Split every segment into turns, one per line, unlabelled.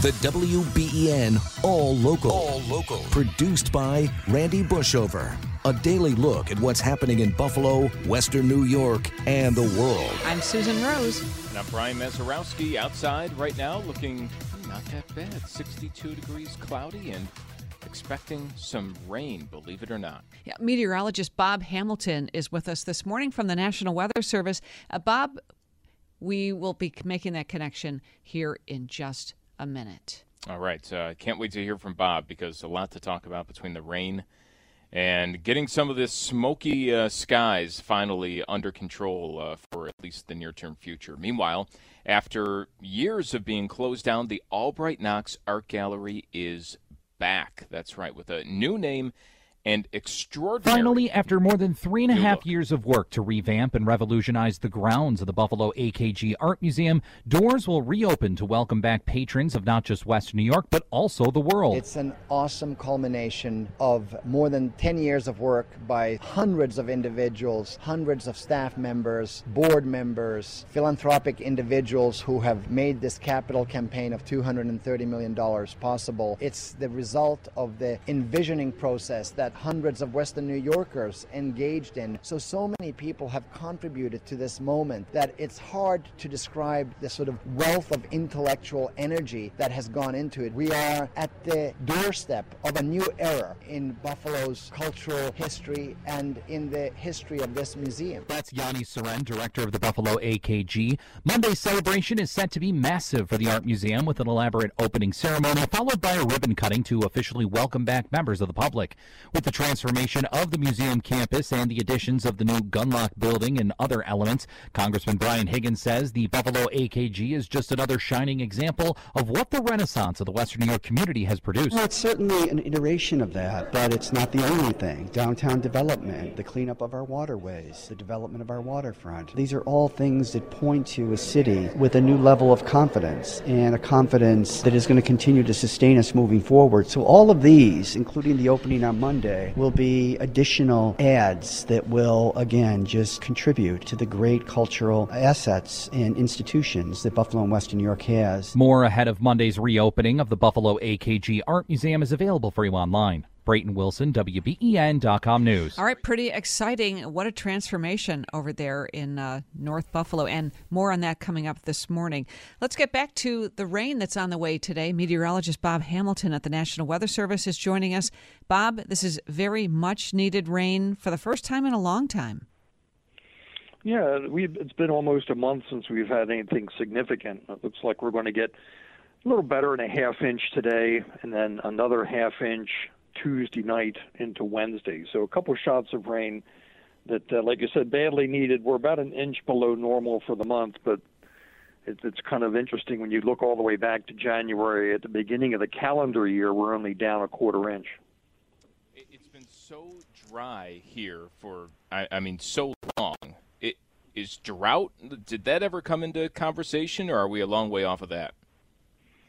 The WBEN All Local. All Local. Produced by Randy Bushover. A daily look at what's happening in Buffalo, Western New York, and the world.
I'm Susan Rose.
And I'm Brian Mazarowski outside right now looking not that bad. 62 degrees cloudy and expecting some rain, believe it or not.
Yeah, meteorologist Bob Hamilton is with us this morning from the National Weather Service. Uh, Bob, we will be making that connection here in just a minute.
All right. Uh, can't wait to hear from Bob because a lot to talk about between the rain and getting some of this smoky uh, skies finally under control uh, for at least the near term future. Meanwhile, after years of being closed down, the Albright Knox Art Gallery is back. That's right, with a new name and extraordinary.
Finally, after more than three and a half years of work to revamp and revolutionize the grounds of the Buffalo AKG Art Museum, doors will reopen to welcome back patrons of not just West New York, but also the world.
It's an awesome culmination of more than 10 years of work by hundreds of individuals, hundreds of staff members, board members, philanthropic individuals who have made this capital campaign of $230 million possible. It's the result of the envisioning process that that hundreds of Western New Yorkers engaged in. So, so many people have contributed to this moment that it's hard to describe the sort of wealth of intellectual energy that has gone into it. We are at the doorstep of a new era in Buffalo's cultural history and in the history of this museum.
That's Janne Sirén, director of the Buffalo AKG. Monday's celebration is set to be massive for the Art Museum with an elaborate opening ceremony followed by a ribbon cutting to officially welcome back members of the public. With the transformation of the museum campus and the additions of the new Gundlach building and other elements, Congressman Brian Higgins says the Buffalo AKG is just another shining example of what the renaissance of the Western New York community has produced.
Well, it's certainly an iteration of that, but it's not the only thing. Downtown development, the cleanup of our waterways, the development of our waterfront. These are all things that point to a city with a new level of confidence and a confidence that is going to continue to sustain us moving forward. So all of these, including the opening on Monday, will be additional ads that will, again, just contribute to the great cultural assets and institutions that Buffalo and Western New York has.
More ahead of Monday's reopening of the Buffalo AKG Art Museum is available for you online. Brayton Wilson, WBEN.com News.
All right, pretty exciting. What a transformation over there in uh, North Buffalo, and more on that coming up this morning. Let's get back to the rain that's on the way today. Meteorologist Bob Hamilton at the National Weather Service is joining us. Bob, this is very much needed rain for the first time in a long time.
Yeah, we it's been almost a month since we've had anything significant. It looks like we're going to get a little better than a half inch today, and then another half inch Tuesday night into Wednesday. So a couple shots of rain that, uh, like I said, badly needed. We're about an inch below normal for the month, but it, it's kind of interesting when you look all the way back to January. At the beginning of the calendar year, we're only down a quarter inch.
It's been so dry here for, I, I mean, so long. It is drought. Did that ever come into conversation, or are we a long way off of that?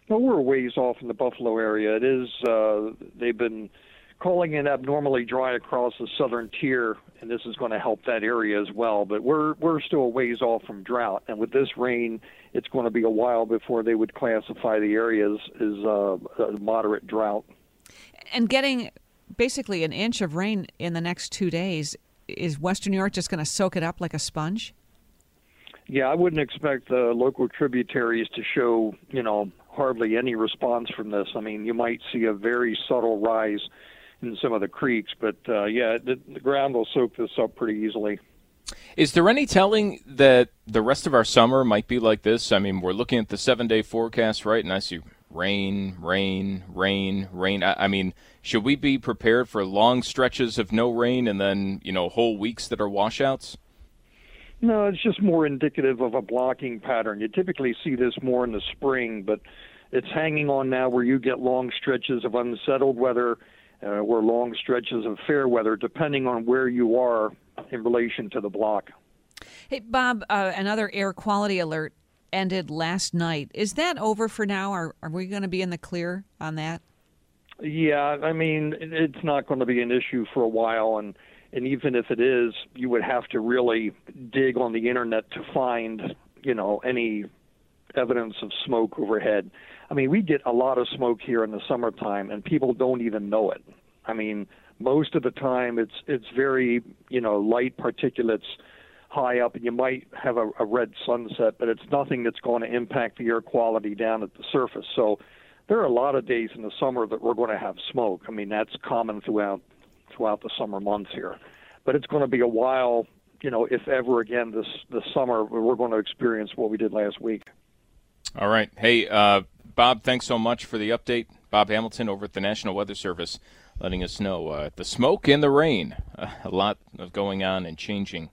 Well, we're a ways off in the Buffalo area. It is. Uh, they've been calling it abnormally dry across the southern tier, and this is going to help that area as well. But we're we're still a ways off from drought, and with this rain, it's going to be a while before they would classify the areas as uh, a moderate drought.
And getting basically an inch of rain in the next two days is Western New York just going to soak it up like a sponge?
Yeah, I wouldn't expect the local tributaries to show, you know, hardly any response from this. I mean, you might see a very subtle rise in some of the creeks, but uh, yeah, the, the ground will soak this up pretty easily.
Is there any telling that the rest of our summer might be like this? I mean, we're looking at the seven day forecast, right? And I see rain, rain, rain, rain. I, I, mean, should we be prepared for long stretches of no rain and then, you know, whole weeks that are washouts?
No, it's just more indicative of a blocking pattern. You typically see this more in the spring, but it's hanging on now where you get long stretches of unsettled weather uh, or long stretches of fair weather, depending on where you are in relation to the block.
Hey, Bob, uh, another air quality alert ended last night. Is that over for now? Are, are we going to be in the clear on that?
Yeah, I mean, it's not going to be an issue for a while, and and even if it is, you would have to really dig on the internet to find, you know, any evidence of smoke overhead. I mean, we get a lot of smoke here in the summertime, and people don't even know it. I mean, most of the time it's it's very you know light particulates high up, and you might have a, a red sunset, but it's nothing that's going to impact the air quality down at the surface. So there are a lot of days in the summer that we're going to have smoke. I mean, that's common throughout throughout the summer months here, but it's going to be a while. You know, if ever again this this summer we're going to experience what we did last week.
All right, hey uh, Bob, thanks so much for the update. Bob Hamilton over at the National Weather Service, letting us know uh, the smoke and the rain. Uh, a lot of going on and changing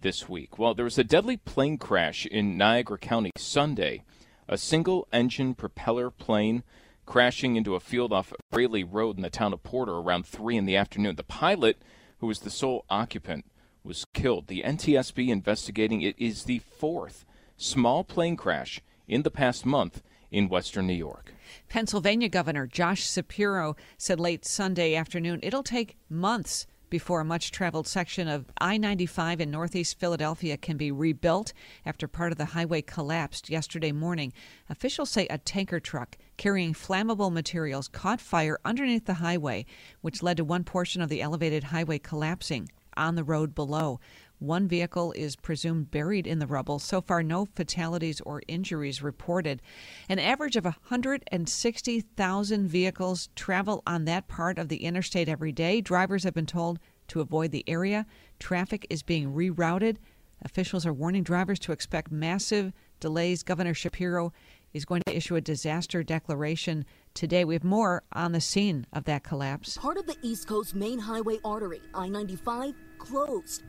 this week. Well, there was a deadly plane crash in Niagara County Sunday. A single engine propeller plane crashing into a field off Braley Road in the town of Porter around 3 in the afternoon. The pilot, who was the sole occupant, was killed. The NTSB investigating it is the fourth small plane crash in the past month in western New York.
Pennsylvania Governor Josh Shapiro said late Sunday afternoon it'll take months before a much traveled section of I 95 in northeast Philadelphia can be rebuilt after part of the highway collapsed yesterday morning. Officials say a tanker truck carrying flammable materials caught fire underneath the highway, which led to one portion of the elevated highway collapsing on the road below. One vehicle is presumed buried in the rubble. So far, no fatalities or injuries reported. An average of 160,000 vehicles travel on that part of the interstate every day. Drivers have been told to avoid the area. Traffic is being rerouted. Officials are warning drivers to expect massive delays. Governor Shapiro is going to issue a disaster declaration today. We have more on the scene of that collapse.
Part of the East Coast main highway artery, I 95, closed.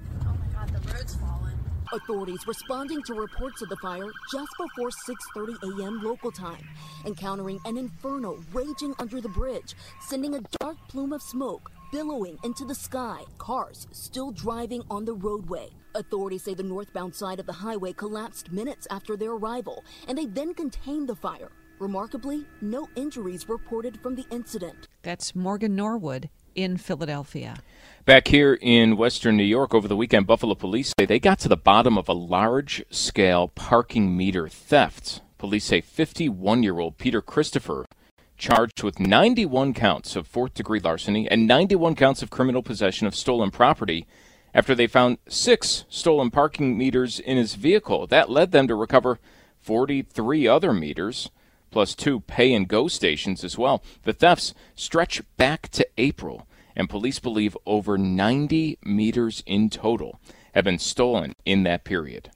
Authorities responding to reports of the fire just before 6:30 a.m. local time, encountering an inferno raging under the bridge, sending a dark plume of smoke billowing into the sky. Cars still driving on the roadway. Authorities say the northbound side of the highway collapsed minutes after their arrival, and they then contained the fire. Remarkably, no injuries reported from the incident.
That's Morgan Norwood in Philadelphia.
Back here in western New York over the weekend, Buffalo police say they got to the bottom of a large scale parking meter theft. Police say 51 year old Peter Christopher charged with 91 counts of fourth degree larceny and 91 counts of criminal possession of stolen property after they found six stolen parking meters in his vehicle. That led them to recover 43 other meters plus two pay and go stations as well. The thefts stretch back to April, and police believe over 90 meters in total have been stolen in that period.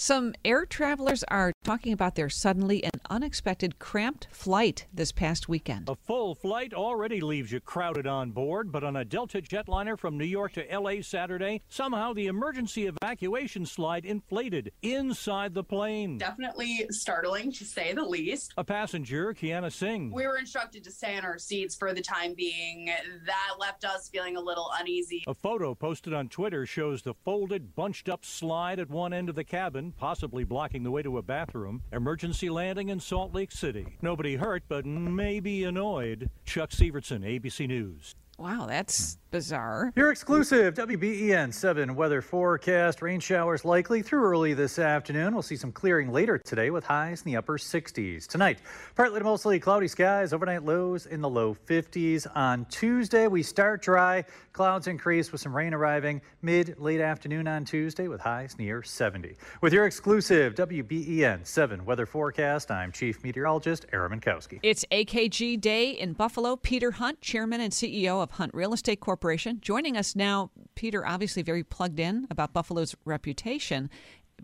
Some air travelers are talking about their suddenly and unexpected cramped flight this past weekend.
A full flight already leaves you crowded on board, but on a Delta jetliner from New York to LA Saturday, somehow the emergency evacuation slide inflated inside the plane.
Definitely startling to say the least.
A passenger, Kiana Singh.
We were instructed to stay in our seats for the time being. That left us feeling a little uneasy.
A photo posted on Twitter shows the folded, bunched up slide at one end of the cabin possibly blocking the way to a bathroom. Emergency landing in Salt Lake City. Nobody hurt, but maybe annoyed. Chuck Sivertsen, ABC News.
Wow, that's bizarre.
Your exclusive WBEN 7 weather forecast. Rain showers likely through early this afternoon. We'll see some clearing later today with highs in the upper 60s. Tonight, partly to mostly cloudy skies, overnight lows in the low 50s. On Tuesday, we start dry. Clouds increase with some rain arriving mid late afternoon on Tuesday with highs near 70. With your exclusive WBEN 7 weather forecast, I'm Chief Meteorologist Aaron Minkowski.
It's AKG Day in Buffalo. Peter Hunt, Chairman and CEO of Hunt Real Estate Corporation, joining us now. Peter, obviously very plugged in about Buffalo's reputation,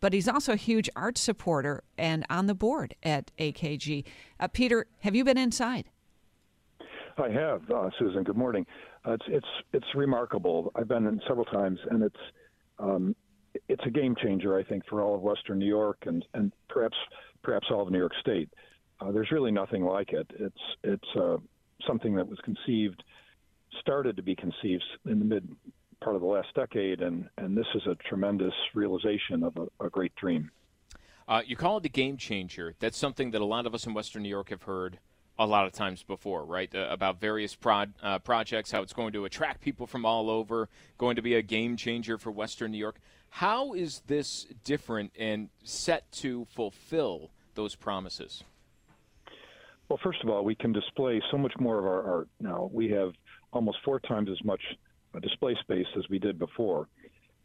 but he's also a huge art supporter and on the board at AKG. Uh, Peter, have you been inside?
I have, uh, Susan. Good morning. Uh, it's it's it's remarkable. I've been in several times, and it's um, it's a game changer. I think for all of Western New York and and perhaps perhaps all of New York State. Uh, there's really nothing like it. It's it's uh, something that was conceived, started to be conceived in the mid part of the last decade, and and this is a tremendous realization of a, a great dream.
Uh, you call it a game changer. That's something that a lot of us in Western New York have heard a lot of times before, right? Uh, about various prod, uh, projects, how it's going to attract people from all over, going to be a game changer for Western New York. How is this different and set to fulfill those promises?
Well, first of all, we can display so much more of our art now. We have almost four times as much uh, display space as we did before.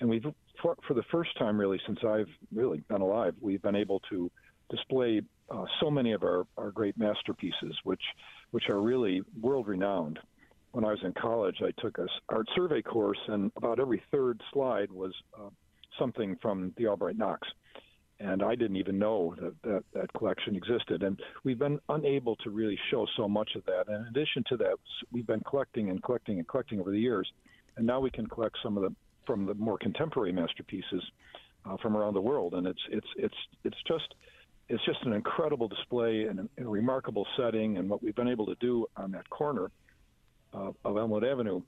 And we've, for, for the first time really since I've really been alive, we've been able to display uh, so many of our, our great masterpieces, which, which are really world renowned. When I was in college, I took a art survey course, and about every third slide was uh, something from the Albright Knox and I didn't even know that, that that collection existed. And we've been unable to really show so much of that. And in addition to that, we've been collecting and collecting and collecting over the years, and now we can collect some of the from the more contemporary masterpieces uh, from around the world. And it's it's it's it's just it's just an incredible display and a, a remarkable setting. And what we've been able to do on that corner uh, of Elmwood Avenue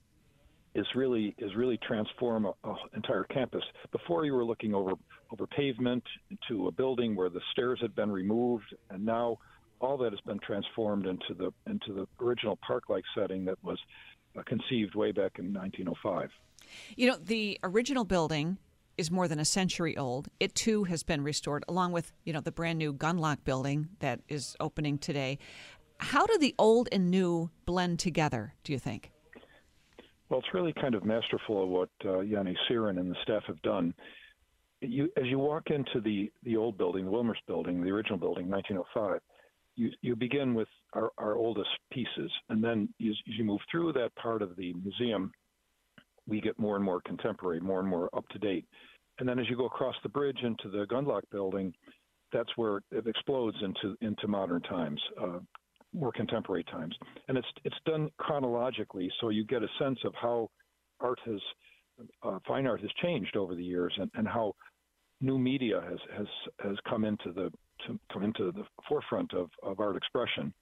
is really is really transform a, a, entire campus. Before you were looking over over pavement to a building where the stairs had been removed, and now all that has been transformed into the into the original park-like setting that was uh, conceived way back in 1905.
You know, the original building is more than a century old. It too has been restored, along with you know the brand new Gundlach building that is opening today. How do the old and new blend together? Do you think?
Well, it's really kind of masterful of what uh, Janne Sirén and the staff have done. You, as you walk into the, the old building, the Wilmers building, the original building, 1905, you, you begin with our, our oldest pieces. And then as, as you move through that part of the museum, we get more and more contemporary, more and more up to date. And then as you go across the bridge into the Gundlach building, that's where it explodes into into modern times. Uh, more contemporary times, and it's it's done chronologically, so you get a sense of how art has uh, fine art has changed over the years, and, and how new media has has has come into the to come into the forefront of, of art expression.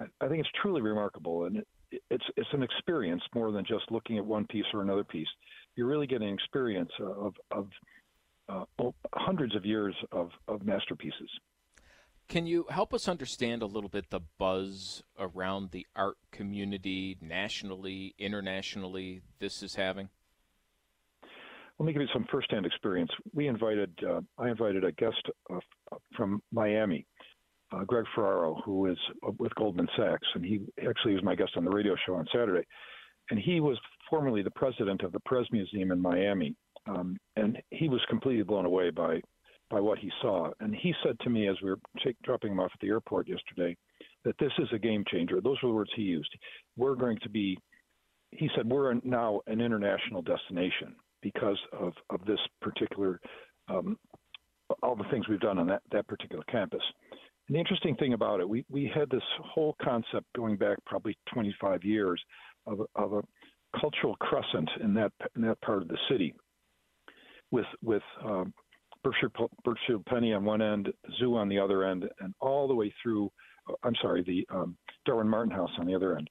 I, I think it's truly remarkable, and it, it's it's an experience more than just looking at one piece or another piece. You're really getting experience of of uh, hundreds of years of, of masterpieces.
Can you help us understand a little bit the buzz around the art community nationally, internationally, this is having?
Let me give you some firsthand experience. We invited, uh, I invited a guest uh, from Miami, uh, Greg Ferraro, who is with Goldman Sachs, and he actually was my guest on the radio show on Saturday. And he was formerly the president of the Perez Museum in Miami, um, and he was completely blown away by by what he saw. And he said to me as we were take, dropping him off at the airport yesterday that this is a game changer. Those were the words he used. We're going to be, he said, we're now an international destination because of, of this particular, um, all the things we've done on that, that particular campus. And the interesting thing about it, we, we had this whole concept going back probably 25 years of, of a cultural crescent in that in that part of the city, with with um, Burchfield, Burchfield Penney on one end, Zoo on the other end, and all the way through. Uh, I'm sorry, the um, Darwin Martin House on the other end,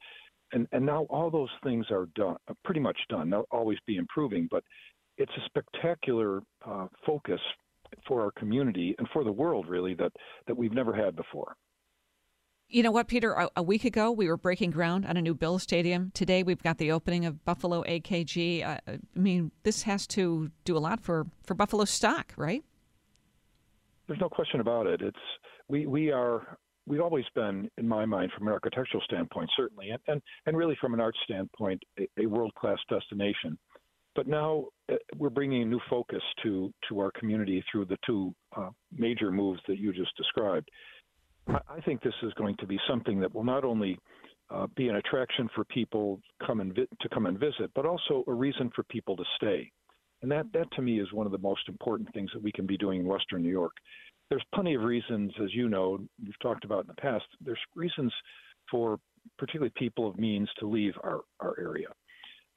and and now all those things are done, uh, pretty much done. They'll always be improving, but it's a spectacular uh, focus for our community and for the world, really, that that we've never had before.
You know what, Peter? A, a, week ago, we were breaking ground on a new Bill Stadium. Today, we've got the opening of Buffalo AKG. Uh, I mean, this has to do a lot for, for Buffalo stock, right?
There's no question about it. It's we we are we've always been, in my mind, from an architectural standpoint, certainly, and and, and really from an art standpoint, a, a world class destination. But now uh, we're bringing a new focus to to our community through the two uh, major moves that you just described. I think this is going to be something that will not only uh, be an attraction for people come and vi- to come and visit, but also a reason for people to stay. And that, that to me is one of the most important things that we can be doing in Western New York. There's plenty of reasons, as you know, we've talked about in the past. There's reasons for particularly people of means to leave our, our area.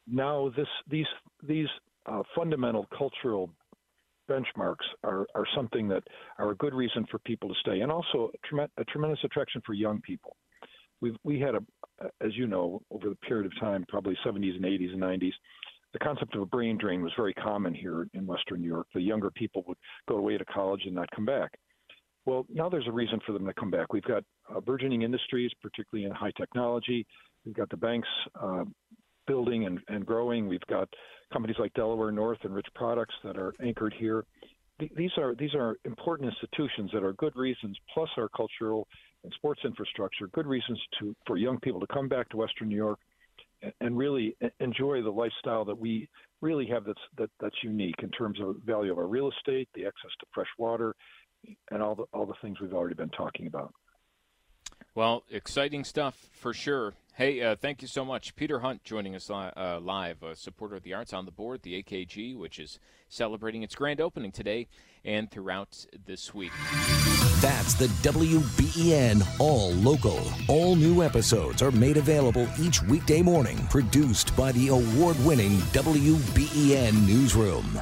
Now, this these these uh, fundamental cultural benchmarks are, are something that are a good reason for people to stay, and also a, trem- a tremendous attraction for young people. We've we had a, as you know, over the period of time, probably 70s and 80s and 90s, the concept of a brain drain was very common here in Western New York. The younger people would go away to college and not come back. Well, now there's a reason for them to come back. We've got uh, burgeoning industries, particularly in high technology. We've got the banks uh, building and, and growing. We've got companies like Delaware North and Rich Products that are anchored here. th- these are these are important institutions that are good reasons, plus our cultural and sports infrastructure, good reasons to for young people to come back to Western New York and, and really enjoy the lifestyle that we really have that's that, that's unique in terms of value of our real estate, the access to fresh water, and all the all the things we've already been talking about.
Well, exciting stuff for sure. Hey, uh, thank you so much. Peter Hunt joining us li- uh, live, a supporter of the arts on the board, the AKG, which is celebrating its grand opening today and throughout this week.
That's the WBEN All Local. All new episodes are made available each weekday morning, produced by the award winning WBEN Newsroom.